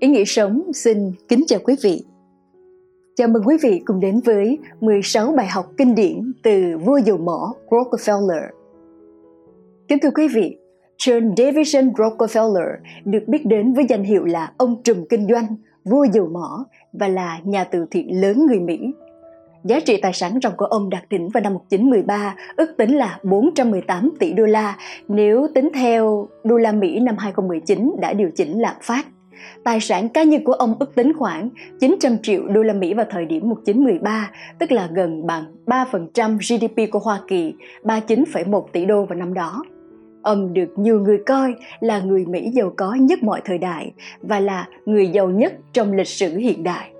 Ý nghĩa sống xin kính chào quý vị. Chào mừng quý vị cùng đến với 16 bài học kinh điển từ vua dầu mỏ Rockefeller. Kính thưa quý vị, John Davison Rockefeller được biết đến với danh hiệu là ông trùm kinh doanh, vua dầu mỏ và là nhà từ thiện lớn người Mỹ. Giá trị tài sản ròng của ông đạt đỉnh vào năm 1913, ước tính là 418 tỷ đô la nếu tính theo đô la Mỹ năm 2019 đã điều chỉnh lạm phát. Tài sản cá nhân của ông ước tính khoảng 900 triệu đô la Mỹ vào thời điểm 1913, tức là gần bằng 3% GDP của Hoa Kỳ, 39,1 tỷ đô vào năm đó. Ông được nhiều người coi là người Mỹ giàu có nhất mọi thời đại và là người giàu nhất trong lịch sử hiện đại.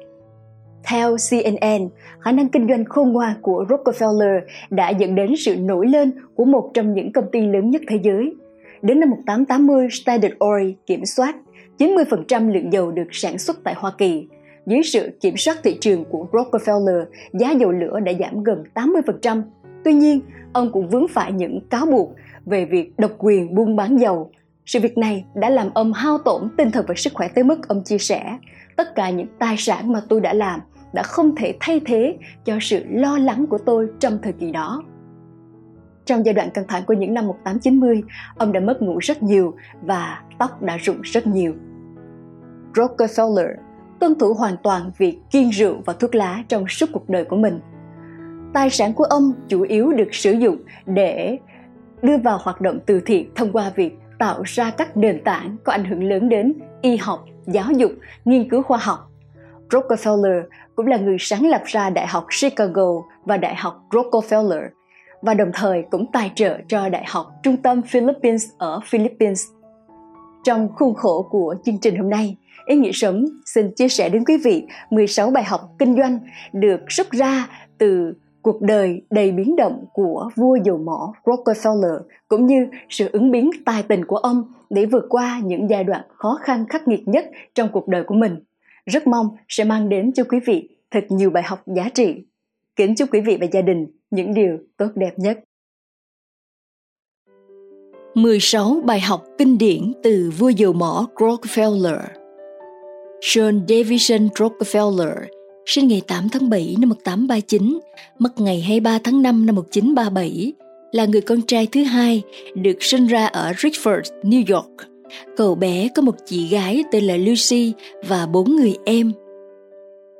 Theo CNN, khả năng kinh doanh khôn ngoan của Rockefeller đã dẫn đến sự nổi lên của một trong những công ty lớn nhất thế giới. Đến năm 1880, Standard Oil kiểm soát 90% lượng dầu được sản xuất tại Hoa Kỳ. Dưới sự kiểm soát thị trường của Rockefeller, giá dầu lửa đã giảm gần 80%. Tuy nhiên, ông cũng vướng phải những cáo buộc về việc độc quyền buôn bán dầu. Sự việc này đã làm ông hao tổn tinh thần và sức khỏe tới mức ông chia sẻ tất cả những tài sản mà tôi đã làm đã không thể thay thế cho sự lo lắng của tôi trong thời kỳ đó. Trong giai đoạn căng thẳng của những năm 1890, ông đã mất ngủ rất nhiều và tóc đã rụng rất nhiều. Rockefeller tuân thủ hoàn toàn việc kiêng rượu và thuốc lá trong suốt cuộc đời của mình. Tài sản của ông chủ yếu được sử dụng để đưa vào hoạt động từ thiện thông qua việc tạo ra các nền tảng có ảnh hưởng lớn đến y học, giáo dục, nghiên cứu khoa học. Rockefeller cũng là người sáng lập ra Đại học Chicago và Đại học Rockefeller và đồng thời cũng tài trợ cho Đại học Trung tâm Philippines ở Philippines. Trong khuôn khổ của chương trình hôm nay, Ý nghĩa sống, xin chia sẻ đến quý vị 16 bài học kinh doanh được rút ra từ cuộc đời đầy biến động của vua dầu mỏ Rockefeller, cũng như sự ứng biến tài tình của ông để vượt qua những giai đoạn khó khăn khắc nghiệt nhất trong cuộc đời của mình. Rất mong sẽ mang đến cho quý vị thật nhiều bài học giá trị. Kính chúc quý vị và gia đình những điều tốt đẹp nhất. 16 bài học kinh điển từ vua dầu mỏ Rockefeller John Davison Rockefeller sinh ngày 8 tháng 7 năm 1839, mất ngày 23 tháng 5 năm 1937, là người con trai thứ hai được sinh ra ở Richford, New York. Cậu bé có một chị gái tên là Lucy và bốn người em.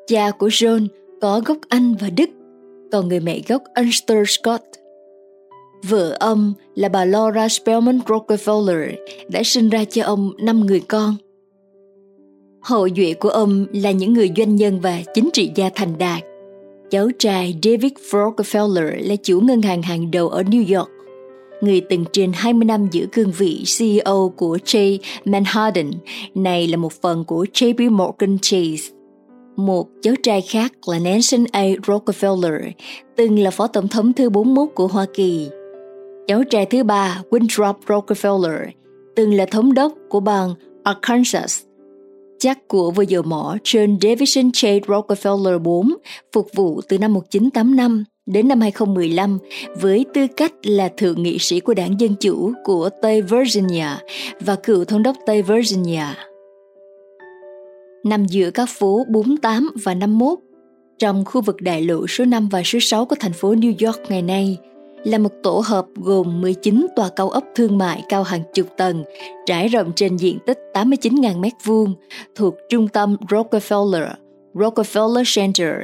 Cha của John có gốc Anh và Đức, còn người mẹ gốc Ulster Scott. Vợ ông là bà Laura Spelman Rockefeller đã sinh ra cho ông năm người con – Hậu duệ của ông là những người doanh nhân và chính trị gia thành đạt. Cháu trai David Rockefeller là chủ ngân hàng hàng đầu ở New York. Người từng trên 20 năm giữ cương vị CEO của J. Manhattan, này là một phần của JP Morgan Chase. Một cháu trai khác là Nelson A. Rockefeller, từng là phó tổng thống thứ 41 của Hoa Kỳ. Cháu trai thứ ba, Winthrop Rockefeller, từng là thống đốc của bang Arkansas chắc của vừa dầu mỏ John Davison J. Rockefeller IV phục vụ từ năm 1985 đến năm 2015 với tư cách là thượng nghị sĩ của đảng Dân Chủ của Tây Virginia và cựu thống đốc Tây Virginia. Nằm giữa các phố 48 và 51, trong khu vực đại lộ số 5 và số 6 của thành phố New York ngày nay – là một tổ hợp gồm 19 tòa cao ốc thương mại cao hàng chục tầng, trải rộng trên diện tích 89.000 m2 thuộc trung tâm Rockefeller, Rockefeller Center.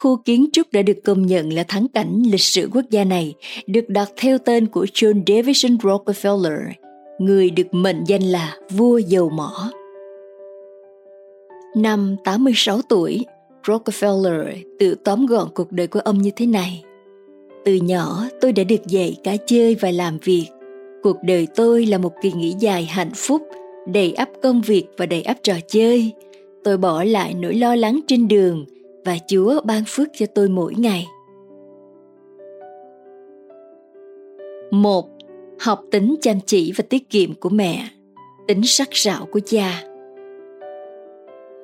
Khu kiến trúc đã được công nhận là thắng cảnh lịch sử quốc gia này được đặt theo tên của John Davison Rockefeller, người được mệnh danh là vua dầu mỏ. Năm 86 tuổi, Rockefeller tự tóm gọn cuộc đời của ông như thế này – từ nhỏ tôi đã được dạy cả chơi và làm việc. Cuộc đời tôi là một kỳ nghỉ dài hạnh phúc, đầy ắp công việc và đầy ắp trò chơi. Tôi bỏ lại nỗi lo lắng trên đường và Chúa ban phước cho tôi mỗi ngày. Một, học tính chăm chỉ và tiết kiệm của mẹ, tính sắc sảo của cha.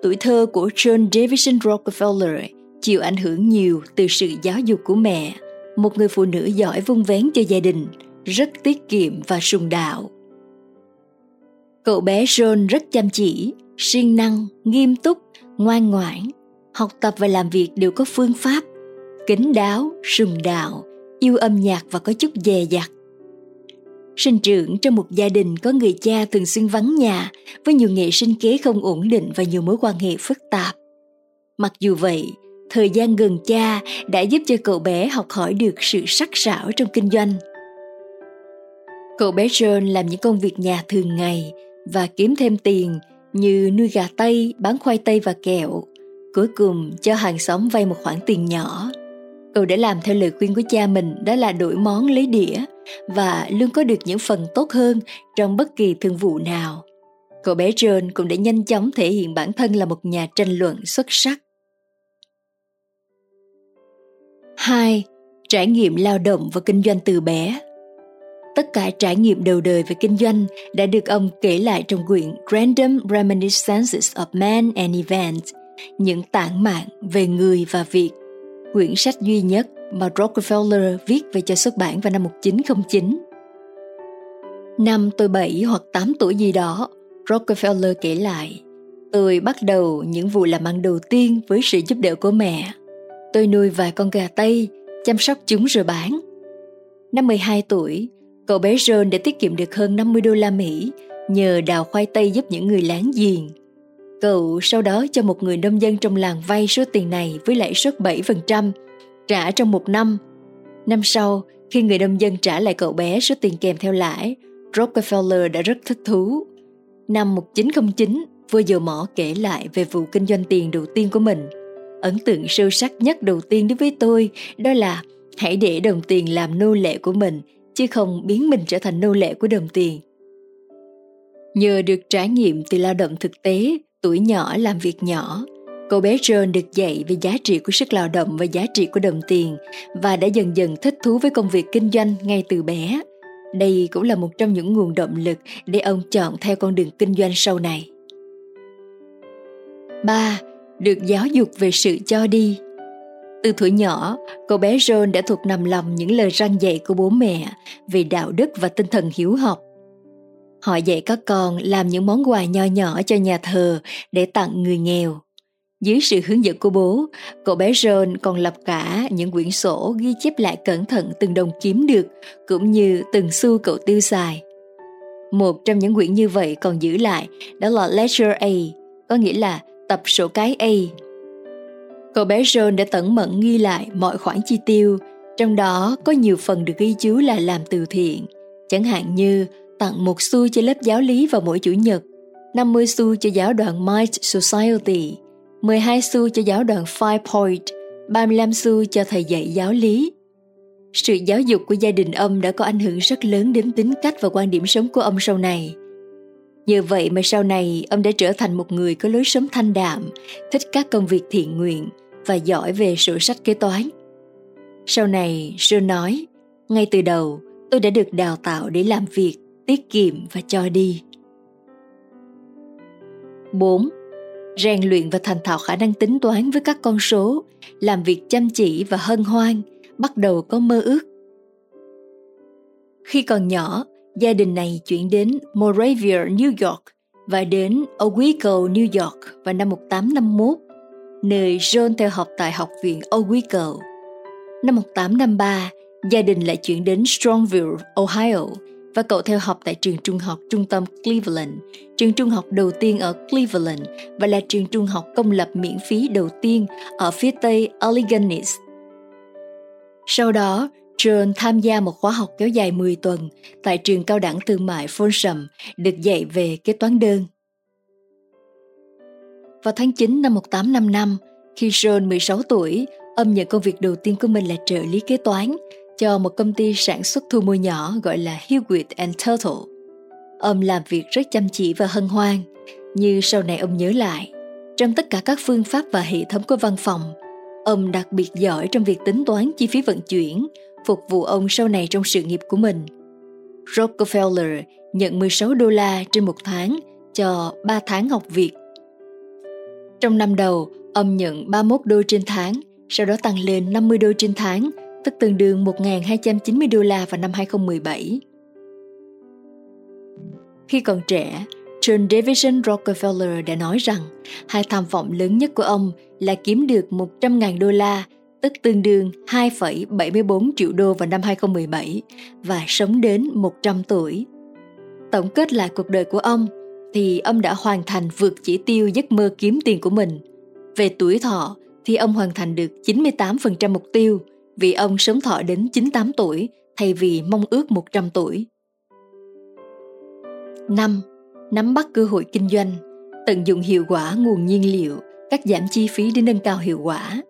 Tuổi thơ của John Davison Rockefeller chịu ảnh hưởng nhiều từ sự giáo dục của mẹ – một người phụ nữ giỏi vung vén cho gia đình, rất tiết kiệm và sùng đạo. Cậu bé John rất chăm chỉ, siêng năng, nghiêm túc, ngoan ngoãn. Học tập và làm việc đều có phương pháp, kính đáo, sùng đạo, yêu âm nhạc và có chút dè dặt. Sinh trưởng trong một gia đình có người cha thường xuyên vắng nhà với nhiều nghệ sinh kế không ổn định và nhiều mối quan hệ phức tạp. Mặc dù vậy, thời gian gần cha đã giúp cho cậu bé học hỏi được sự sắc sảo trong kinh doanh. Cậu bé John làm những công việc nhà thường ngày và kiếm thêm tiền như nuôi gà tây, bán khoai tây và kẹo. Cuối cùng cho hàng xóm vay một khoản tiền nhỏ. Cậu đã làm theo lời khuyên của cha mình đó là đổi món lấy đĩa và luôn có được những phần tốt hơn trong bất kỳ thương vụ nào. Cậu bé John cũng đã nhanh chóng thể hiện bản thân là một nhà tranh luận xuất sắc. 2. Trải nghiệm lao động và kinh doanh từ bé Tất cả trải nghiệm đầu đời về kinh doanh đã được ông kể lại trong quyển Random Reminiscences of Man and Events, những tản mạn về người và việc, quyển sách duy nhất mà Rockefeller viết về cho xuất bản vào năm 1909. Năm tôi 7 hoặc 8 tuổi gì đó, Rockefeller kể lại, tôi bắt đầu những vụ làm ăn đầu tiên với sự giúp đỡ của mẹ. Tôi nuôi vài con gà Tây, chăm sóc chúng rồi bán. Năm 12 tuổi, cậu bé John đã tiết kiệm được hơn 50 đô la Mỹ nhờ đào khoai tây giúp những người láng giềng. Cậu sau đó cho một người nông dân trong làng vay số tiền này với lãi suất 7%, trả trong một năm. Năm sau, khi người nông dân trả lại cậu bé số tiền kèm theo lãi, Rockefeller đã rất thích thú. Năm 1909, vua dầu mỏ kể lại về vụ kinh doanh tiền đầu tiên của mình. Ấn tượng sâu sắc nhất đầu tiên đối với tôi đó là hãy để đồng tiền làm nô lệ của mình chứ không biến mình trở thành nô lệ của đồng tiền. Nhờ được trải nghiệm từ lao động thực tế, tuổi nhỏ làm việc nhỏ, cậu bé John được dạy về giá trị của sức lao động và giá trị của đồng tiền và đã dần dần thích thú với công việc kinh doanh ngay từ bé. Đây cũng là một trong những nguồn động lực để ông chọn theo con đường kinh doanh sau này. 3. Được giáo dục về sự cho đi từ tuổi nhỏ, cậu bé John đã thuộc nằm lòng những lời răng dạy của bố mẹ về đạo đức và tinh thần hiếu học. Họ dạy các con làm những món quà nho nhỏ cho nhà thờ để tặng người nghèo. Dưới sự hướng dẫn của bố, cậu bé John còn lập cả những quyển sổ ghi chép lại cẩn thận từng đồng kiếm được, cũng như từng xu cậu tiêu xài. Một trong những quyển như vậy còn giữ lại đó là Ledger A, có nghĩa là tập sổ cái A Cậu bé John đã tẩn mẫn ghi lại mọi khoản chi tiêu, trong đó có nhiều phần được ghi chú là làm từ thiện, chẳng hạn như tặng một xu cho lớp giáo lý vào mỗi chủ nhật, 50 xu cho giáo đoàn Might Society, 12 xu cho giáo đoàn Five Point, 35 xu cho thầy dạy giáo lý. Sự giáo dục của gia đình ông đã có ảnh hưởng rất lớn đến tính cách và quan điểm sống của ông sau này. Nhờ vậy mà sau này ông đã trở thành một người có lối sống thanh đạm, thích các công việc thiện nguyện, và giỏi về sổ sách kế toán. Sau này, John nói, ngay từ đầu tôi đã được đào tạo để làm việc, tiết kiệm và cho đi. 4. Rèn luyện và thành thạo khả năng tính toán với các con số, làm việc chăm chỉ và hân hoan, bắt đầu có mơ ước. Khi còn nhỏ, gia đình này chuyển đến Moravia, New York và đến Owego, New York vào năm 1851 nơi John theo học tại học viện Owego. Năm 1853, gia đình lại chuyển đến Strongville, Ohio và cậu theo học tại trường trung học trung tâm Cleveland, trường trung học đầu tiên ở Cleveland và là trường trung học công lập miễn phí đầu tiên ở phía tây Allegheny. Sau đó, John tham gia một khóa học kéo dài 10 tuần tại trường cao đẳng thương mại Folsom được dạy về kế toán đơn. Vào tháng 9 năm 1855, khi John 16 tuổi, ông nhận công việc đầu tiên của mình là trợ lý kế toán cho một công ty sản xuất thu mua nhỏ gọi là Hewitt and Turtle. Ông làm việc rất chăm chỉ và hân hoan, như sau này ông nhớ lại. Trong tất cả các phương pháp và hệ thống của văn phòng, ông đặc biệt giỏi trong việc tính toán chi phí vận chuyển, phục vụ ông sau này trong sự nghiệp của mình. Rockefeller nhận 16 đô la trên một tháng cho 3 tháng học việc trong năm đầu, ông nhận 31 đô trên tháng, sau đó tăng lên 50 đô trên tháng, tức tương đương 1.290 đô la vào năm 2017. Khi còn trẻ, John Davison Rockefeller đã nói rằng hai tham vọng lớn nhất của ông là kiếm được 100.000 đô la, tức tương đương 2,74 triệu đô vào năm 2017 và sống đến 100 tuổi. Tổng kết lại cuộc đời của ông thì ông đã hoàn thành vượt chỉ tiêu giấc mơ kiếm tiền của mình. Về tuổi thọ thì ông hoàn thành được 98% mục tiêu vì ông sống thọ đến 98 tuổi thay vì mong ước 100 tuổi. 5. Nắm bắt cơ hội kinh doanh, tận dụng hiệu quả nguồn nhiên liệu, cắt giảm chi phí để nâng cao hiệu quả.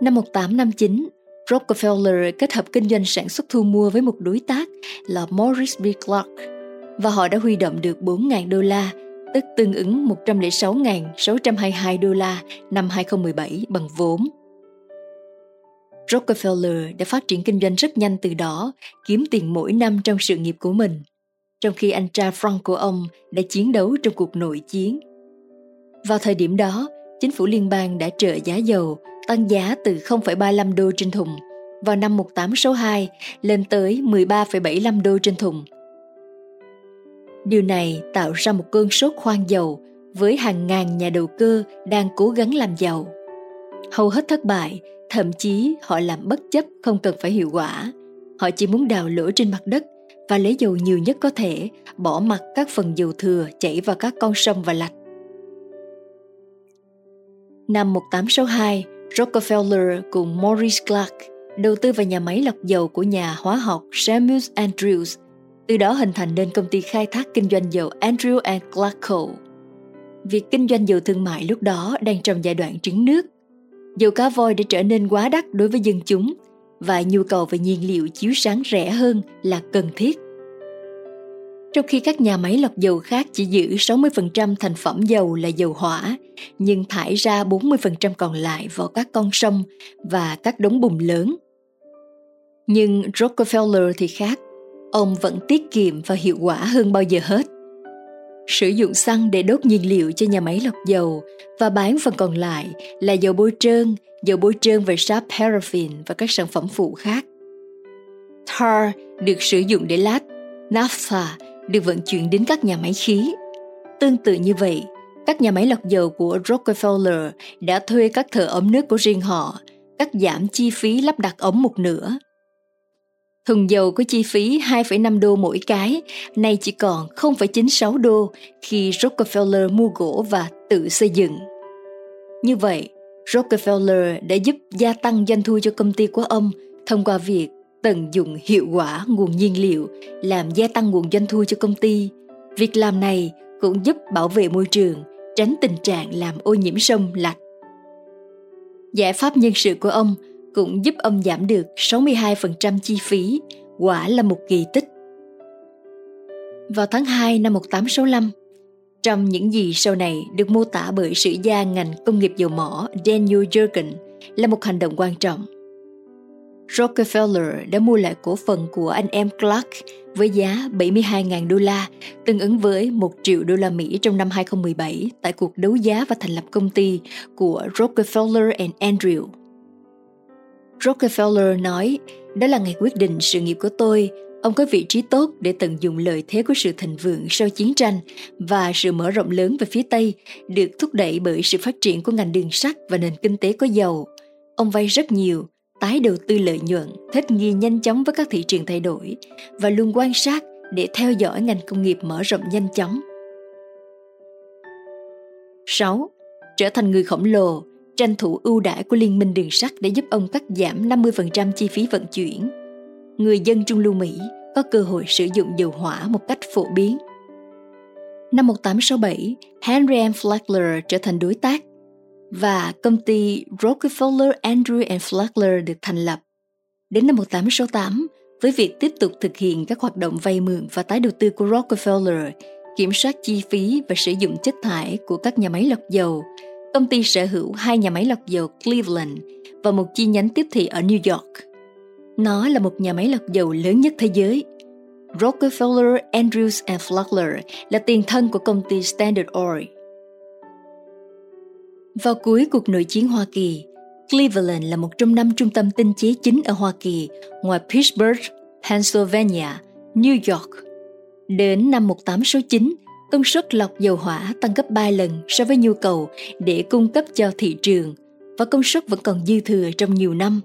Năm 1859, Rockefeller kết hợp kinh doanh sản xuất thu mua với một đối tác là Morris B. Clark và họ đã huy động được 4.000 đô la, tức tương ứng 106.622 đô la năm 2017 bằng vốn. Rockefeller đã phát triển kinh doanh rất nhanh từ đó, kiếm tiền mỗi năm trong sự nghiệp của mình, trong khi anh trai Frank của ông đã chiến đấu trong cuộc nội chiến. Vào thời điểm đó, chính phủ liên bang đã trợ giá dầu tăng giá từ 0,35 đô trên thùng vào năm 1862 lên tới 13,75 đô trên thùng. Điều này tạo ra một cơn sốt khoan dầu với hàng ngàn nhà đầu cơ đang cố gắng làm giàu. Hầu hết thất bại, thậm chí họ làm bất chấp không cần phải hiệu quả. Họ chỉ muốn đào lỗ trên mặt đất và lấy dầu nhiều nhất có thể, bỏ mặt các phần dầu thừa chảy vào các con sông và lạch. Năm 1862, Rockefeller cùng Maurice Clark đầu tư vào nhà máy lọc dầu của nhà hóa học Samuel Andrews, từ đó hình thành nên công ty khai thác kinh doanh dầu Andrew and Clark Co. Việc kinh doanh dầu thương mại lúc đó đang trong giai đoạn trứng nước. Dầu cá voi đã trở nên quá đắt đối với dân chúng và nhu cầu về nhiên liệu chiếu sáng rẻ hơn là cần thiết. Trong khi các nhà máy lọc dầu khác chỉ giữ 60% thành phẩm dầu là dầu hỏa, nhưng thải ra 40% còn lại vào các con sông và các đống bùn lớn. Nhưng Rockefeller thì khác, ông vẫn tiết kiệm và hiệu quả hơn bao giờ hết. Sử dụng xăng để đốt nhiên liệu cho nhà máy lọc dầu và bán phần còn lại là dầu bôi trơn, dầu bôi trơn và sáp paraffin và các sản phẩm phụ khác. Tar được sử dụng để lát, naphtha được vận chuyển đến các nhà máy khí. Tương tự như vậy, các nhà máy lọc dầu của Rockefeller đã thuê các thợ ấm nước của riêng họ, cắt giảm chi phí lắp đặt ống một nửa. Thùng dầu có chi phí 2,5 đô mỗi cái, nay chỉ còn 0,96 đô khi Rockefeller mua gỗ và tự xây dựng. Như vậy, Rockefeller đã giúp gia tăng doanh thu cho công ty của ông thông qua việc tận dụng hiệu quả nguồn nhiên liệu làm gia tăng nguồn doanh thu cho công ty. Việc làm này cũng giúp bảo vệ môi trường, tránh tình trạng làm ô nhiễm sông lạch. Giải pháp nhân sự của ông cũng giúp ông giảm được 62% chi phí, quả là một kỳ tích. Vào tháng 2 năm 1865, trong những gì sau này được mô tả bởi sử gia ngành công nghiệp dầu mỏ Daniel Jurgen là một hành động quan trọng – Rockefeller đã mua lại cổ phần của anh em Clark với giá 72.000 đô la, tương ứng với 1 triệu đô la Mỹ trong năm 2017 tại cuộc đấu giá và thành lập công ty của Rockefeller and Andrew. Rockefeller nói, đó là ngày quyết định sự nghiệp của tôi. Ông có vị trí tốt để tận dụng lợi thế của sự thịnh vượng sau chiến tranh và sự mở rộng lớn về phía Tây được thúc đẩy bởi sự phát triển của ngành đường sắt và nền kinh tế có dầu. Ông vay rất nhiều, tái đầu tư lợi nhuận, thích nghi nhanh chóng với các thị trường thay đổi và luôn quan sát để theo dõi ngành công nghiệp mở rộng nhanh chóng. 6. Trở thành người khổng lồ, tranh thủ ưu đãi của Liên minh đường sắt để giúp ông cắt giảm 50% chi phí vận chuyển. Người dân Trung Lưu Mỹ có cơ hội sử dụng dầu hỏa một cách phổ biến. Năm 1867, Henry M. Flagler trở thành đối tác và công ty Rockefeller Andrew and Flagler được thành lập. Đến năm 1868, với việc tiếp tục thực hiện các hoạt động vay mượn và tái đầu tư của Rockefeller, kiểm soát chi phí và sử dụng chất thải của các nhà máy lọc dầu, công ty sở hữu hai nhà máy lọc dầu Cleveland và một chi nhánh tiếp thị ở New York. Nó là một nhà máy lọc dầu lớn nhất thế giới. Rockefeller, Andrews and Flagler là tiền thân của công ty Standard Oil vào cuối cuộc nội chiến Hoa Kỳ, Cleveland là một trong năm trung tâm tinh chế chính ở Hoa Kỳ, ngoài Pittsburgh, Pennsylvania, New York. Đến năm 1869, công suất lọc dầu hỏa tăng gấp 3 lần so với nhu cầu để cung cấp cho thị trường và công suất vẫn còn dư thừa trong nhiều năm.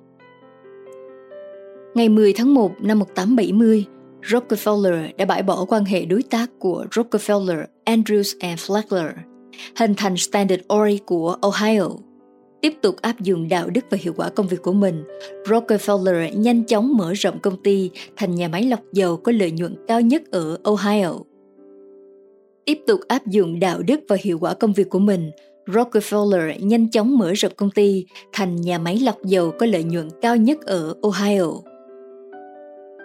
Ngày 10 tháng 1 năm 1870, Rockefeller đã bãi bỏ quan hệ đối tác của Rockefeller, Andrews and Flagler, hình thành Standard Oil của Ohio. Tiếp tục áp dụng đạo đức và hiệu quả công việc của mình, Rockefeller nhanh chóng mở rộng công ty thành nhà máy lọc dầu có lợi nhuận cao nhất ở Ohio. Tiếp tục áp dụng đạo đức và hiệu quả công việc của mình, Rockefeller nhanh chóng mở rộng công ty thành nhà máy lọc dầu có lợi nhuận cao nhất ở Ohio.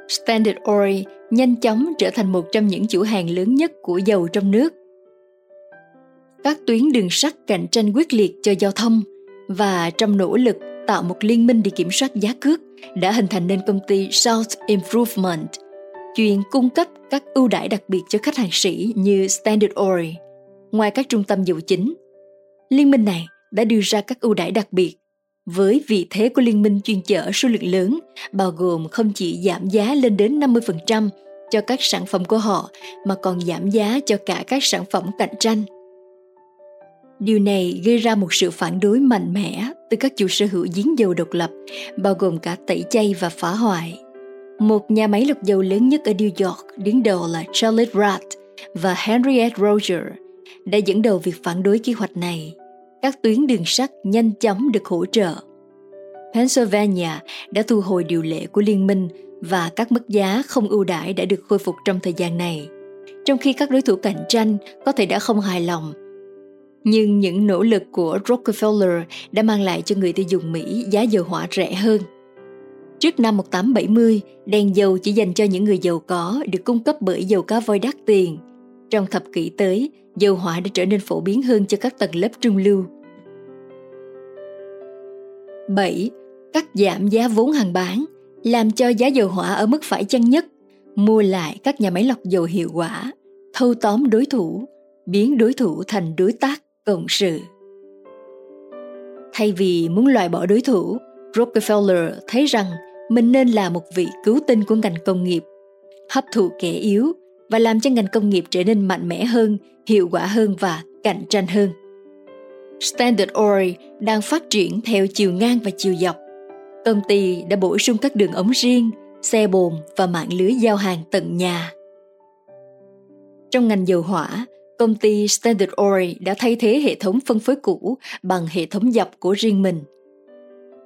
Standard Oil nhanh chóng trở thành một trong những chủ hàng lớn nhất của dầu trong nước. Các tuyến đường sắt cạnh tranh quyết liệt cho giao thông và trong nỗ lực tạo một liên minh để kiểm soát giá cước đã hình thành nên công ty South Improvement, chuyên cung cấp các ưu đãi đặc biệt cho khách hàng sĩ như Standard Oil. Ngoài các trung tâm dầu chính, liên minh này đã đưa ra các ưu đãi đặc biệt với vị thế của liên minh chuyên chở số lượng lớn, bao gồm không chỉ giảm giá lên đến 50% cho các sản phẩm của họ mà còn giảm giá cho cả các sản phẩm cạnh tranh. Điều này gây ra một sự phản đối mạnh mẽ từ các chủ sở hữu giếng dầu độc lập, bao gồm cả tẩy chay và phá hoại. Một nhà máy lọc dầu lớn nhất ở New York đứng đầu là Charlotte Rath và Henriette Roger đã dẫn đầu việc phản đối kế hoạch này các tuyến đường sắt nhanh chóng được hỗ trợ. Pennsylvania đã thu hồi điều lệ của liên minh và các mức giá không ưu đãi đã được khôi phục trong thời gian này, trong khi các đối thủ cạnh tranh có thể đã không hài lòng. Nhưng những nỗ lực của Rockefeller đã mang lại cho người tiêu dùng Mỹ giá dầu hỏa rẻ hơn. Trước năm 1870, đèn dầu chỉ dành cho những người giàu có được cung cấp bởi dầu cá voi đắt tiền. Trong thập kỷ tới, dầu hỏa đã trở nên phổ biến hơn cho các tầng lớp trung lưu. 7. Cắt giảm giá vốn hàng bán, làm cho giá dầu hỏa ở mức phải chăng nhất, mua lại các nhà máy lọc dầu hiệu quả, thâu tóm đối thủ, biến đối thủ thành đối tác cộng sự. Thay vì muốn loại bỏ đối thủ, Rockefeller thấy rằng mình nên là một vị cứu tinh của ngành công nghiệp, hấp thụ kẻ yếu và làm cho ngành công nghiệp trở nên mạnh mẽ hơn, hiệu quả hơn và cạnh tranh hơn. Standard Oil đang phát triển theo chiều ngang và chiều dọc. Công ty đã bổ sung các đường ống riêng, xe bồn và mạng lưới giao hàng tận nhà. Trong ngành dầu hỏa, công ty Standard Oil đã thay thế hệ thống phân phối cũ bằng hệ thống dọc của riêng mình.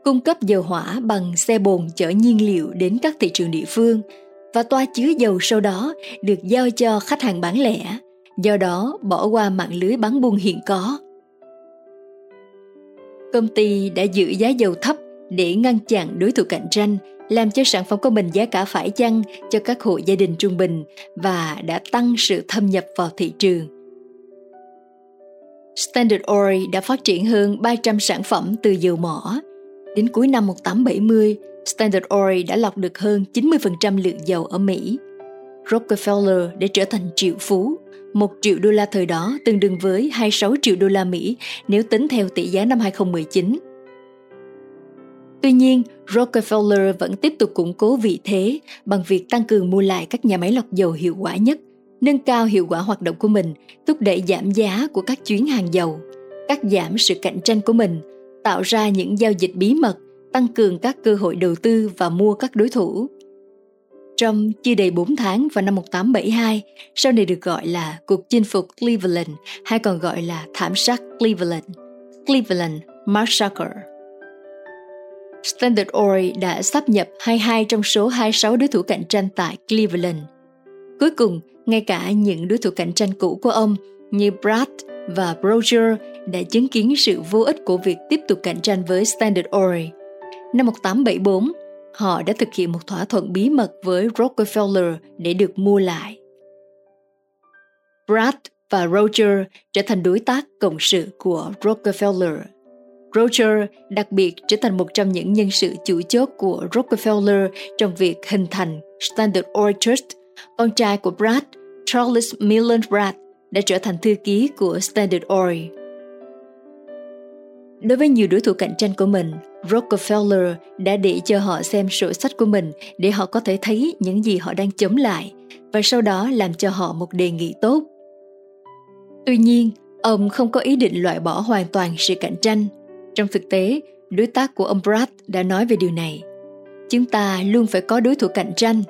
Cung cấp dầu hỏa bằng xe bồn chở nhiên liệu đến các thị trường địa phương và toa chứa dầu sau đó được giao cho khách hàng bán lẻ, do đó bỏ qua mạng lưới bán buôn hiện có. Công ty đã giữ giá dầu thấp để ngăn chặn đối thủ cạnh tranh, làm cho sản phẩm của mình giá cả phải chăng cho các hộ gia đình trung bình và đã tăng sự thâm nhập vào thị trường. Standard Oil đã phát triển hơn 300 sản phẩm từ dầu mỏ. Đến cuối năm 1870, Standard Oil đã lọc được hơn 90% lượng dầu ở Mỹ. Rockefeller đã trở thành triệu phú. Một triệu đô la thời đó tương đương với 26 triệu đô la Mỹ nếu tính theo tỷ giá năm 2019. Tuy nhiên, Rockefeller vẫn tiếp tục củng cố vị thế bằng việc tăng cường mua lại các nhà máy lọc dầu hiệu quả nhất, nâng cao hiệu quả hoạt động của mình, thúc đẩy giảm giá của các chuyến hàng dầu, cắt giảm sự cạnh tranh của mình, tạo ra những giao dịch bí mật tăng cường các cơ hội đầu tư và mua các đối thủ. Trong chưa đầy 4 tháng vào năm 1872, sau này được gọi là cuộc chinh phục Cleveland hay còn gọi là thảm sát Cleveland, Cleveland Massacre. Standard Oil đã sắp nhập 22 trong số 26 đối thủ cạnh tranh tại Cleveland. Cuối cùng, ngay cả những đối thủ cạnh tranh cũ của ông như Brad và Roger đã chứng kiến sự vô ích của việc tiếp tục cạnh tranh với Standard Oil – Năm 1874, họ đã thực hiện một thỏa thuận bí mật với Rockefeller để được mua lại. Brad và Roger trở thành đối tác cộng sự của Rockefeller. Roger đặc biệt trở thành một trong những nhân sự chủ chốt của Rockefeller trong việc hình thành Standard Oil Trust. Con trai của Brad, Charles Millen Brad, đã trở thành thư ký của Standard Oil. Đối với nhiều đối thủ cạnh tranh của mình, Rockefeller đã để cho họ xem sổ sách của mình để họ có thể thấy những gì họ đang chống lại và sau đó làm cho họ một đề nghị tốt. Tuy nhiên, ông không có ý định loại bỏ hoàn toàn sự cạnh tranh. Trong thực tế, đối tác của ông Brad đã nói về điều này. Chúng ta luôn phải có đối thủ cạnh tranh.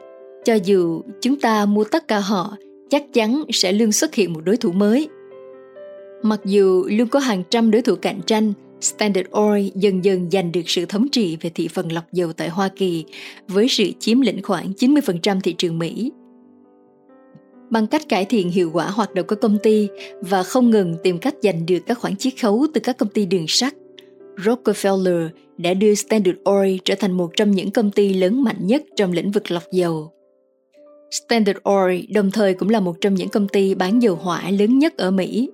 Cho dù chúng ta mua tất cả họ, chắc chắn sẽ luôn xuất hiện một đối thủ mới. Mặc dù luôn có hàng trăm đối thủ cạnh tranh, Standard Oil dần dần giành được sự thống trị về thị phần lọc dầu tại Hoa Kỳ với sự chiếm lĩnh khoảng 90% thị trường Mỹ. Bằng cách cải thiện hiệu quả hoạt động của công ty và không ngừng tìm cách giành được các khoản chiết khấu từ các công ty đường sắt, Rockefeller đã đưa Standard Oil trở thành một trong những công ty lớn mạnh nhất trong lĩnh vực lọc dầu. Standard Oil đồng thời cũng là một trong những công ty bán dầu hỏa lớn nhất ở Mỹ.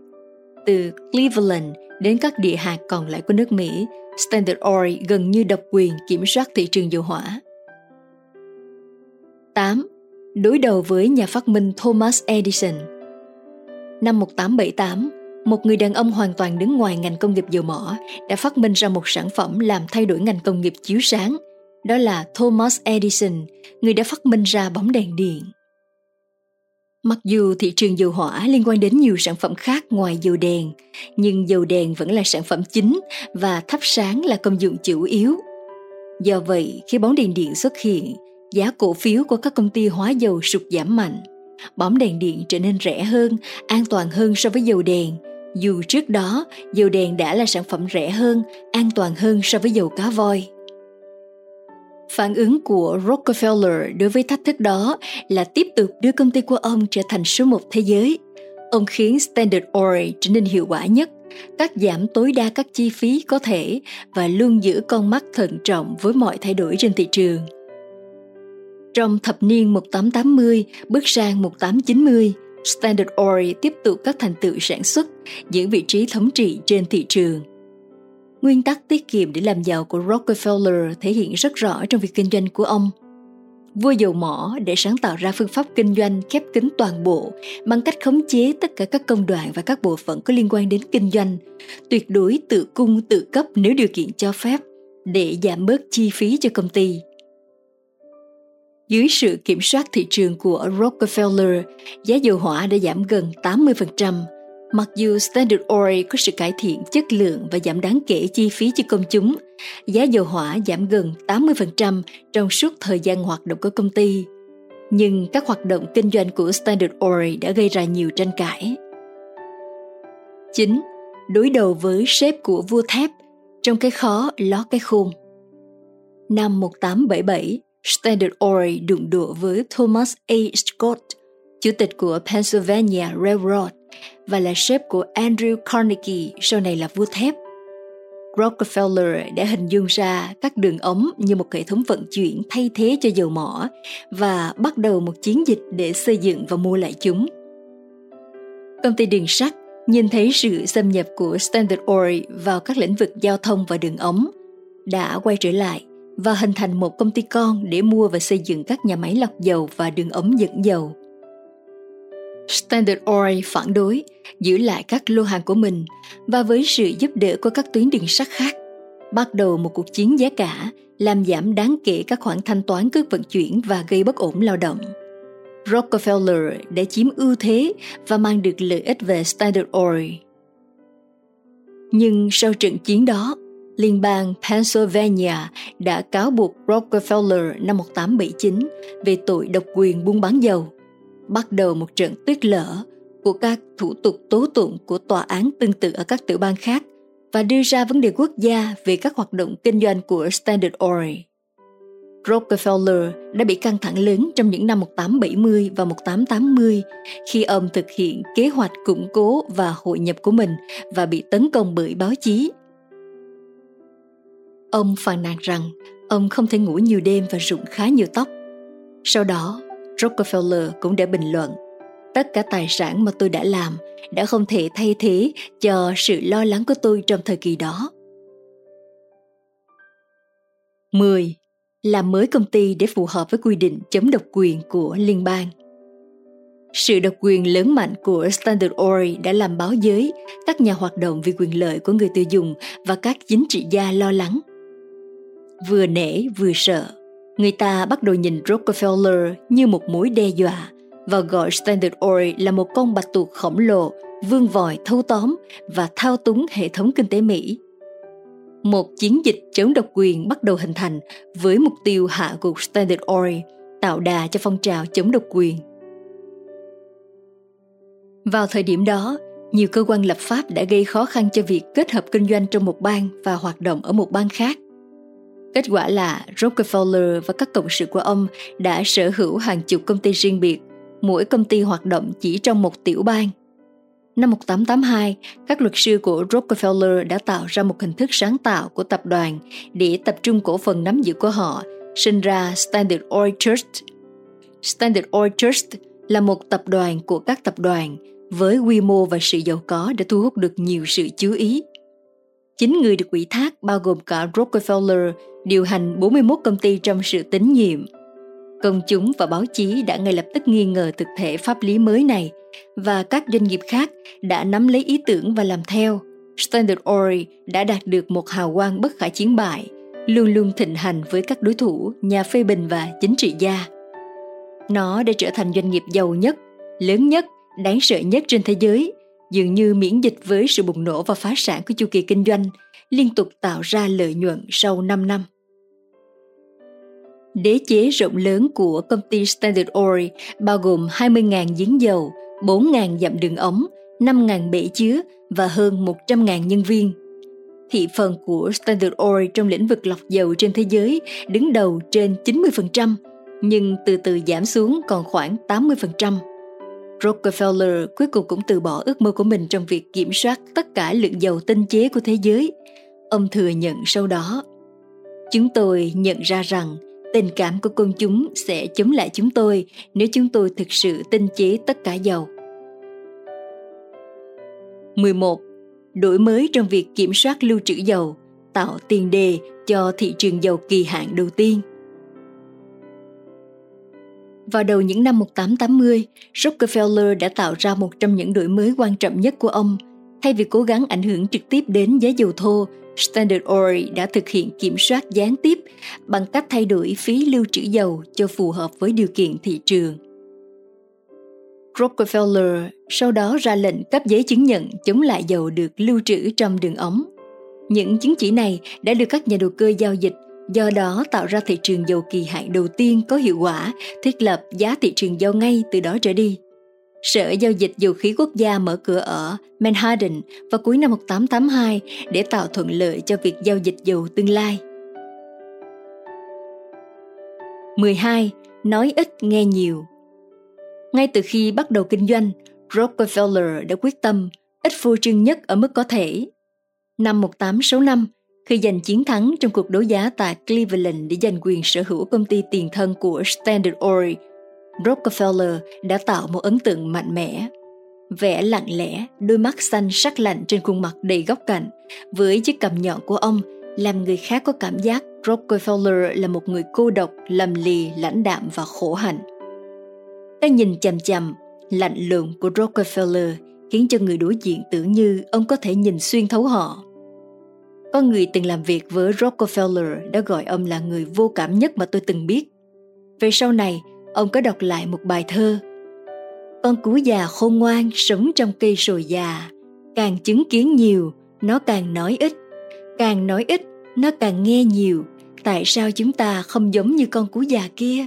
Từ Cleveland đến các địa hạt còn lại của nước Mỹ, Standard Oil gần như độc quyền kiểm soát thị trường dầu hỏa. 8. Đối đầu với nhà phát minh Thomas Edison Năm 1878, một người đàn ông hoàn toàn đứng ngoài ngành công nghiệp dầu mỏ đã phát minh ra một sản phẩm làm thay đổi ngành công nghiệp chiếu sáng. Đó là Thomas Edison, người đã phát minh ra bóng đèn điện. Mặc dù thị trường dầu hỏa liên quan đến nhiều sản phẩm khác ngoài dầu đèn, nhưng dầu đèn vẫn là sản phẩm chính và thắp sáng là công dụng chủ yếu. Do vậy, khi bóng đèn điện xuất hiện, giá cổ phiếu của các công ty hóa dầu sụt giảm mạnh. Bóng đèn điện trở nên rẻ hơn, an toàn hơn so với dầu đèn, dù trước đó dầu đèn đã là sản phẩm rẻ hơn, an toàn hơn so với dầu cá voi. Phản ứng của Rockefeller đối với thách thức đó là tiếp tục đưa công ty của ông trở thành số một thế giới. Ông khiến Standard Oil trở nên hiệu quả nhất, cắt giảm tối đa các chi phí có thể và luôn giữ con mắt thận trọng với mọi thay đổi trên thị trường. Trong thập niên 1880 bước sang 1890, Standard Oil tiếp tục các thành tựu sản xuất, giữ vị trí thống trị trên thị trường. Nguyên tắc tiết kiệm để làm giàu của Rockefeller thể hiện rất rõ trong việc kinh doanh của ông. Vua dầu mỏ để sáng tạo ra phương pháp kinh doanh khép kín toàn bộ bằng cách khống chế tất cả các công đoạn và các bộ phận có liên quan đến kinh doanh, tuyệt đối tự cung tự cấp nếu điều kiện cho phép để giảm bớt chi phí cho công ty. Dưới sự kiểm soát thị trường của Rockefeller, giá dầu hỏa đã giảm gần 80%, Mặc dù Standard Oil có sự cải thiện chất lượng và giảm đáng kể chi phí cho công chúng, giá dầu hỏa giảm gần 80% trong suốt thời gian hoạt động của công ty. Nhưng các hoạt động kinh doanh của Standard Oil đã gây ra nhiều tranh cãi. 9. Đối đầu với sếp của vua thép trong cái khó ló cái khôn. Năm 1877, Standard Oil đụng độ với Thomas A. Scott, chủ tịch của Pennsylvania Railroad và là sếp của Andrew Carnegie, sau này là vua thép. Rockefeller đã hình dung ra các đường ống như một hệ thống vận chuyển thay thế cho dầu mỏ và bắt đầu một chiến dịch để xây dựng và mua lại chúng. Công ty đường sắt nhìn thấy sự xâm nhập của Standard Oil vào các lĩnh vực giao thông và đường ống đã quay trở lại và hình thành một công ty con để mua và xây dựng các nhà máy lọc dầu và đường ống dẫn dầu. Standard Oil phản đối giữ lại các lô hàng của mình và với sự giúp đỡ của các tuyến đường sắt khác, bắt đầu một cuộc chiến giá cả làm giảm đáng kể các khoản thanh toán cước vận chuyển và gây bất ổn lao động. Rockefeller đã chiếm ưu thế và mang được lợi ích về Standard Oil. Nhưng sau trận chiến đó, liên bang Pennsylvania đã cáo buộc Rockefeller năm 1879 về tội độc quyền buôn bán dầu bắt đầu một trận tuyết lở của các thủ tục tố tụng của tòa án tương tự ở các tiểu bang khác và đưa ra vấn đề quốc gia về các hoạt động kinh doanh của Standard Oil. Rockefeller đã bị căng thẳng lớn trong những năm 1870 và 1880 khi ông thực hiện kế hoạch củng cố và hội nhập của mình và bị tấn công bởi báo chí. Ông phàn nàn rằng ông không thể ngủ nhiều đêm và rụng khá nhiều tóc. Sau đó, Rockefeller cũng đã bình luận tất cả tài sản mà tôi đã làm đã không thể thay thế cho sự lo lắng của tôi trong thời kỳ đó. 10. Làm mới công ty để phù hợp với quy định chống độc quyền của liên bang. Sự độc quyền lớn mạnh của Standard Oil đã làm báo giới, các nhà hoạt động vì quyền lợi của người tiêu dùng và các chính trị gia lo lắng. Vừa nể vừa sợ, người ta bắt đầu nhìn Rockefeller như một mối đe dọa và gọi Standard Oil là một con bạch tuộc khổng lồ vương vòi thâu tóm và thao túng hệ thống kinh tế Mỹ. Một chiến dịch chống độc quyền bắt đầu hình thành với mục tiêu hạ gục Standard Oil, tạo đà cho phong trào chống độc quyền. Vào thời điểm đó, nhiều cơ quan lập pháp đã gây khó khăn cho việc kết hợp kinh doanh trong một bang và hoạt động ở một bang khác. Kết quả là Rockefeller và các cộng sự của ông đã sở hữu hàng chục công ty riêng biệt, mỗi công ty hoạt động chỉ trong một tiểu bang. Năm 1882, các luật sư của Rockefeller đã tạo ra một hình thức sáng tạo của tập đoàn để tập trung cổ phần nắm giữ của họ, sinh ra Standard Oil Trust. Standard Oil Trust là một tập đoàn của các tập đoàn với quy mô và sự giàu có đã thu hút được nhiều sự chú ý. Chính người được ủy thác bao gồm cả Rockefeller điều hành 41 công ty trong sự tín nhiệm. Công chúng và báo chí đã ngay lập tức nghi ngờ thực thể pháp lý mới này và các doanh nghiệp khác đã nắm lấy ý tưởng và làm theo. Standard Oil đã đạt được một hào quang bất khả chiến bại, luôn luôn thịnh hành với các đối thủ, nhà phê bình và chính trị gia. Nó đã trở thành doanh nghiệp giàu nhất, lớn nhất, đáng sợ nhất trên thế giới, dường như miễn dịch với sự bùng nổ và phá sản của chu kỳ kinh doanh, liên tục tạo ra lợi nhuận sau 5 năm. Đế chế rộng lớn của công ty Standard Oil bao gồm 20.000 giếng dầu, 4.000 dặm đường ống, 5.000 bể chứa và hơn 100.000 nhân viên. Thị phần của Standard Oil trong lĩnh vực lọc dầu trên thế giới đứng đầu trên 90%, nhưng từ từ giảm xuống còn khoảng 80%. Rockefeller cuối cùng cũng từ bỏ ước mơ của mình trong việc kiểm soát tất cả lượng dầu tinh chế của thế giới. Ông thừa nhận sau đó. Chúng tôi nhận ra rằng tình cảm của công chúng sẽ chống lại chúng tôi nếu chúng tôi thực sự tinh chế tất cả dầu. 11. Đổi mới trong việc kiểm soát lưu trữ dầu, tạo tiền đề cho thị trường dầu kỳ hạn đầu tiên. Vào đầu những năm 1880, Rockefeller đã tạo ra một trong những đổi mới quan trọng nhất của ông. Thay vì cố gắng ảnh hưởng trực tiếp đến giá dầu thô, Standard Oil đã thực hiện kiểm soát gián tiếp bằng cách thay đổi phí lưu trữ dầu cho phù hợp với điều kiện thị trường. Rockefeller sau đó ra lệnh cấp giấy chứng nhận chống lại dầu được lưu trữ trong đường ống. Những chứng chỉ này đã được các nhà đầu cơ giao dịch do đó tạo ra thị trường dầu kỳ hạn đầu tiên có hiệu quả, thiết lập giá thị trường dầu ngay từ đó trở đi. Sở Giao dịch Dầu khí Quốc gia mở cửa ở Manhattan vào cuối năm 1882 để tạo thuận lợi cho việc giao dịch dầu tương lai. 12. Nói ít nghe nhiều Ngay từ khi bắt đầu kinh doanh, Rockefeller đã quyết tâm ít phô trương nhất ở mức có thể. Năm 1865, khi giành chiến thắng trong cuộc đấu giá tại Cleveland để giành quyền sở hữu công ty tiền thân của Standard Oil, Rockefeller đã tạo một ấn tượng mạnh mẽ. Vẻ lặng lẽ, đôi mắt xanh sắc lạnh trên khuôn mặt đầy góc cạnh, với chiếc cầm nhọn của ông làm người khác có cảm giác Rockefeller là một người cô độc, lầm lì, lãnh đạm và khổ hạnh. Cái nhìn chằm chằm, lạnh lùng của Rockefeller khiến cho người đối diện tưởng như ông có thể nhìn xuyên thấu họ. Có người từng làm việc với Rockefeller đã gọi ông là người vô cảm nhất mà tôi từng biết. Về sau này, ông có đọc lại một bài thơ. Con cú già khôn ngoan sống trong cây sồi già, càng chứng kiến nhiều, nó càng nói ít, càng nói ít, nó càng nghe nhiều. Tại sao chúng ta không giống như con cú già kia?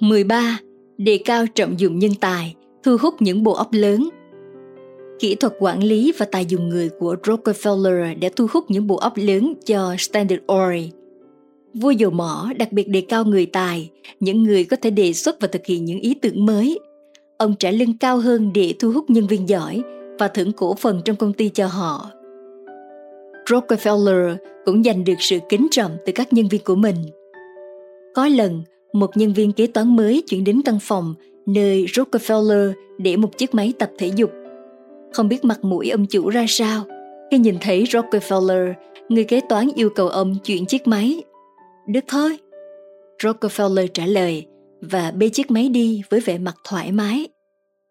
13. Đề cao trọng dụng nhân tài, thu hút những bộ óc lớn, Kỹ thuật quản lý và tài dùng người của Rockefeller đã thu hút những bộ óc lớn cho Standard Oil. Vua dầu mỏ đặc biệt đề cao người tài, những người có thể đề xuất và thực hiện những ý tưởng mới. Ông trả lương cao hơn để thu hút nhân viên giỏi và thưởng cổ phần trong công ty cho họ. Rockefeller cũng giành được sự kính trọng từ các nhân viên của mình. Có lần, một nhân viên kế toán mới chuyển đến căn phòng nơi Rockefeller để một chiếc máy tập thể dục không biết mặt mũi ông chủ ra sao khi nhìn thấy Rockefeller, người kế toán yêu cầu ông chuyển chiếc máy. Được thôi. Rockefeller trả lời và bê chiếc máy đi với vẻ mặt thoải mái.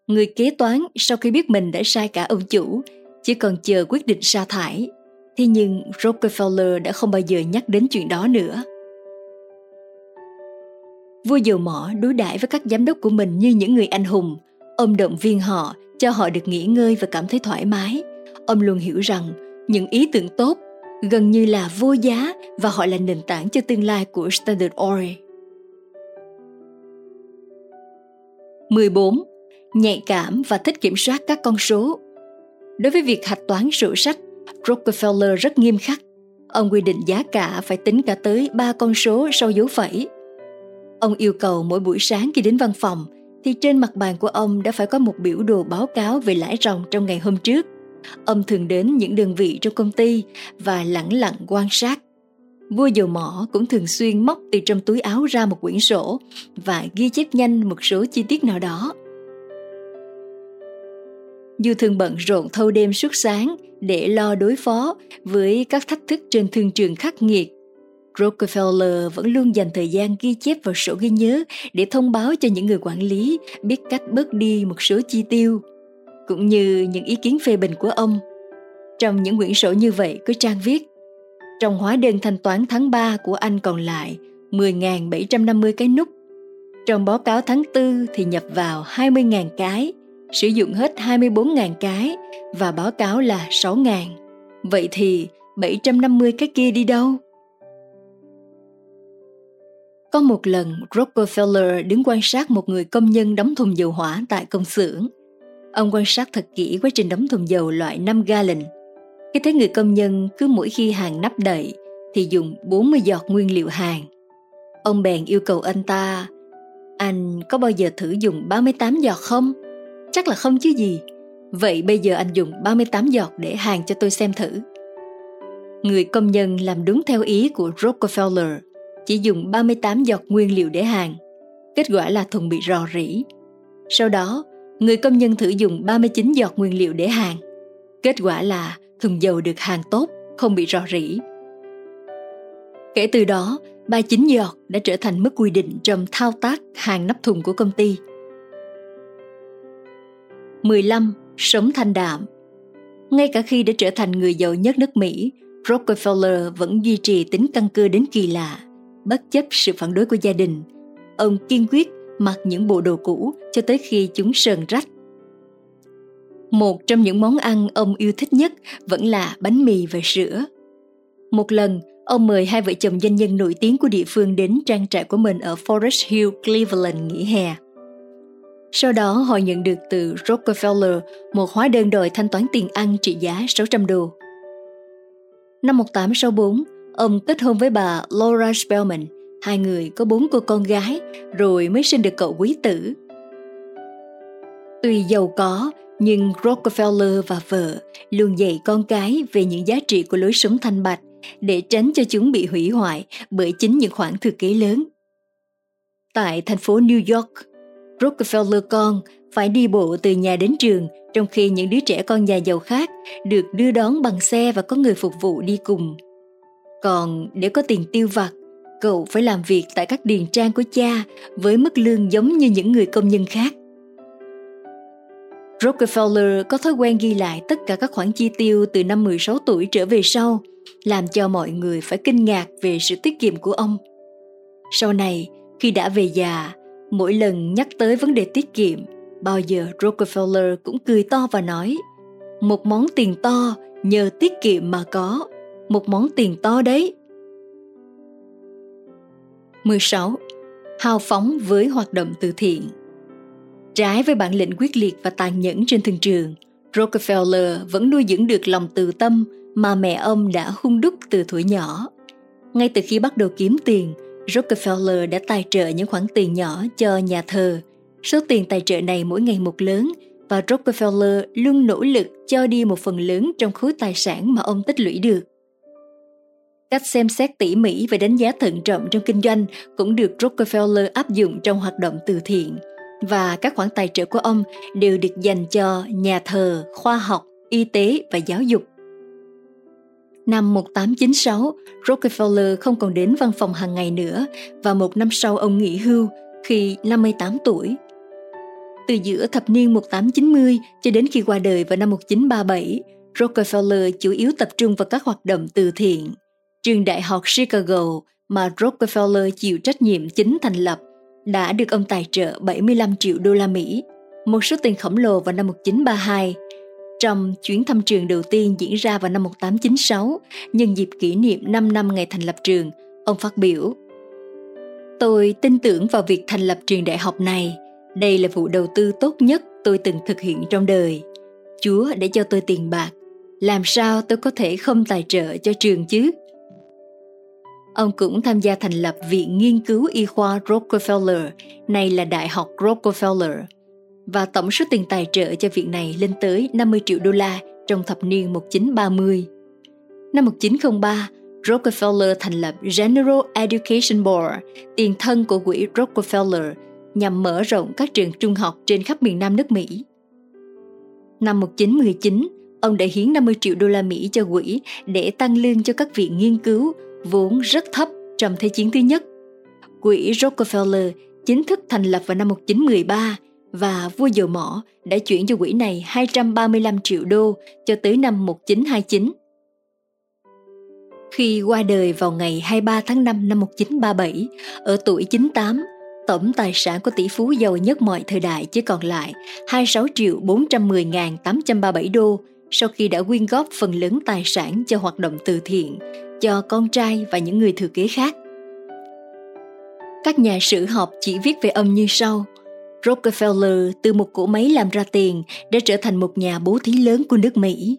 Người kế toán sau khi biết mình đã sai cả ông chủ, chỉ còn chờ quyết định sa thải. Thế nhưng Rockefeller đã không bao giờ nhắc đến chuyện đó nữa. Vua dầu mỏ đối đãi với các giám đốc của mình như những người anh hùng, Ông động viên họ, cho họ được nghỉ ngơi và cảm thấy thoải mái. Ông luôn hiểu rằng những ý tưởng tốt gần như là vô giá và họ là nền tảng cho tương lai của Standard Oil. 14. Nhạy cảm và thích kiểm soát các con số. Đối với việc hạch toán sổ sách, Rockefeller rất nghiêm khắc. Ông quy định giá cả phải tính cả tới 3 con số sau dấu phẩy. Ông yêu cầu mỗi buổi sáng khi đến văn phòng thì trên mặt bàn của ông đã phải có một biểu đồ báo cáo về lãi ròng trong ngày hôm trước. Ông thường đến những đơn vị trong công ty và lặng lặng quan sát. Vua dầu mỏ cũng thường xuyên móc từ trong túi áo ra một quyển sổ và ghi chép nhanh một số chi tiết nào đó. Dù thường bận rộn thâu đêm suốt sáng để lo đối phó với các thách thức trên thương trường khắc nghiệt, Rockefeller vẫn luôn dành thời gian ghi chép vào sổ ghi nhớ để thông báo cho những người quản lý biết cách bớt đi một số chi tiêu, cũng như những ý kiến phê bình của ông. Trong những quyển sổ như vậy có trang viết trong hóa đơn thanh toán tháng 3 của anh còn lại 10.750 cái nút. Trong báo cáo tháng 4 thì nhập vào 20.000 cái, sử dụng hết 24.000 cái và báo cáo là 6.000. Vậy thì 750 cái kia đi đâu? Có một lần, Rockefeller đứng quan sát một người công nhân đóng thùng dầu hỏa tại công xưởng. Ông quan sát thật kỹ quá trình đóng thùng dầu loại 5 gallon. Khi thấy người công nhân cứ mỗi khi hàng nắp đậy thì dùng 40 giọt nguyên liệu hàng. Ông bèn yêu cầu anh ta Anh có bao giờ thử dùng 38 giọt không? Chắc là không chứ gì. Vậy bây giờ anh dùng 38 giọt để hàng cho tôi xem thử. Người công nhân làm đúng theo ý của Rockefeller – chỉ dùng 38 giọt nguyên liệu để hàng. Kết quả là thùng bị rò rỉ. Sau đó, người công nhân thử dùng 39 giọt nguyên liệu để hàng. Kết quả là thùng dầu được hàng tốt, không bị rò rỉ. Kể từ đó, 39 giọt đã trở thành mức quy định trong thao tác hàng nắp thùng của công ty. 15. Sống thanh đạm Ngay cả khi đã trở thành người giàu nhất nước Mỹ, Rockefeller vẫn duy trì tính căn cơ đến kỳ lạ bất chấp sự phản đối của gia đình. Ông kiên quyết mặc những bộ đồ cũ cho tới khi chúng sờn rách. Một trong những món ăn ông yêu thích nhất vẫn là bánh mì và sữa. Một lần, ông mời hai vợ chồng doanh nhân nổi tiếng của địa phương đến trang trại của mình ở Forest Hill, Cleveland nghỉ hè. Sau đó họ nhận được từ Rockefeller một hóa đơn đòi thanh toán tiền ăn trị giá 600 đô. Năm 1864, Ông kết hôn với bà Laura Spellman, hai người có bốn cô con gái, rồi mới sinh được cậu quý tử. Tuy giàu có, nhưng Rockefeller và vợ luôn dạy con cái về những giá trị của lối sống thanh bạch để tránh cho chúng bị hủy hoại bởi chính những khoản thừa kế lớn. Tại thành phố New York, Rockefeller con phải đi bộ từ nhà đến trường trong khi những đứa trẻ con nhà giàu khác được đưa đón bằng xe và có người phục vụ đi cùng. Còn để có tiền tiêu vặt, cậu phải làm việc tại các điền trang của cha với mức lương giống như những người công nhân khác. Rockefeller có thói quen ghi lại tất cả các khoản chi tiêu từ năm 16 tuổi trở về sau, làm cho mọi người phải kinh ngạc về sự tiết kiệm của ông. Sau này, khi đã về già, mỗi lần nhắc tới vấn đề tiết kiệm, bao giờ Rockefeller cũng cười to và nói một món tiền to nhờ tiết kiệm mà có một món tiền to đấy. 16. Hào phóng với hoạt động từ thiện Trái với bản lĩnh quyết liệt và tàn nhẫn trên thương trường, Rockefeller vẫn nuôi dưỡng được lòng từ tâm mà mẹ ông đã hung đúc từ tuổi nhỏ. Ngay từ khi bắt đầu kiếm tiền, Rockefeller đã tài trợ những khoản tiền nhỏ cho nhà thờ. Số tiền tài trợ này mỗi ngày một lớn và Rockefeller luôn nỗ lực cho đi một phần lớn trong khối tài sản mà ông tích lũy được. Cách xem xét tỉ mỉ và đánh giá thận trọng trong kinh doanh cũng được Rockefeller áp dụng trong hoạt động từ thiện và các khoản tài trợ của ông đều được dành cho nhà thờ, khoa học, y tế và giáo dục. Năm 1896, Rockefeller không còn đến văn phòng hàng ngày nữa và một năm sau ông nghỉ hưu khi 58 tuổi. Từ giữa thập niên 1890 cho đến khi qua đời vào năm 1937, Rockefeller chủ yếu tập trung vào các hoạt động từ thiện trường đại học Chicago mà Rockefeller chịu trách nhiệm chính thành lập đã được ông tài trợ 75 triệu đô la Mỹ. một số tiền khổng lồ vào năm 1932. Trong chuyến thăm trường đầu tiên diễn ra vào năm 1896, nhân dịp kỷ niệm 5 năm ngày thành lập trường, ông phát biểu Tôi tin tưởng vào việc thành lập trường đại học này. Đây là vụ đầu tư tốt nhất tôi từng thực hiện trong đời. Chúa để cho tôi tiền bạc. Làm sao tôi có thể không tài trợ cho trường chứ? Ông cũng tham gia thành lập Viện Nghiên cứu Y khoa Rockefeller, nay là Đại học Rockefeller, và tổng số tiền tài trợ cho viện này lên tới 50 triệu đô la trong thập niên 1930. Năm 1903, Rockefeller thành lập General Education Board, tiền thân của quỹ Rockefeller, nhằm mở rộng các trường trung học trên khắp miền Nam nước Mỹ. Năm 1919, ông đã hiến 50 triệu đô la Mỹ cho quỹ để tăng lương cho các viện nghiên cứu vốn rất thấp trong Thế chiến thứ nhất. Quỹ Rockefeller chính thức thành lập vào năm 1913 và vua dầu mỏ đã chuyển cho quỹ này 235 triệu đô cho tới năm 1929. Khi qua đời vào ngày 23 tháng 5 năm 1937, ở tuổi 98, tổng tài sản của tỷ phú giàu nhất mọi thời đại chỉ còn lại 26 triệu 410 837 đô sau khi đã quyên góp phần lớn tài sản cho hoạt động từ thiện, cho con trai và những người thừa kế khác. Các nhà sử học chỉ viết về ông như sau. Rockefeller từ một cỗ máy làm ra tiền đã trở thành một nhà bố thí lớn của nước Mỹ.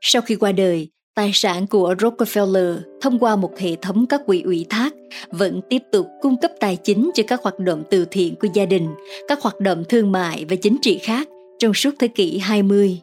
Sau khi qua đời, tài sản của Rockefeller thông qua một hệ thống các quỹ ủy thác vẫn tiếp tục cung cấp tài chính cho các hoạt động từ thiện của gia đình, các hoạt động thương mại và chính trị khác trong suốt thế kỷ 20.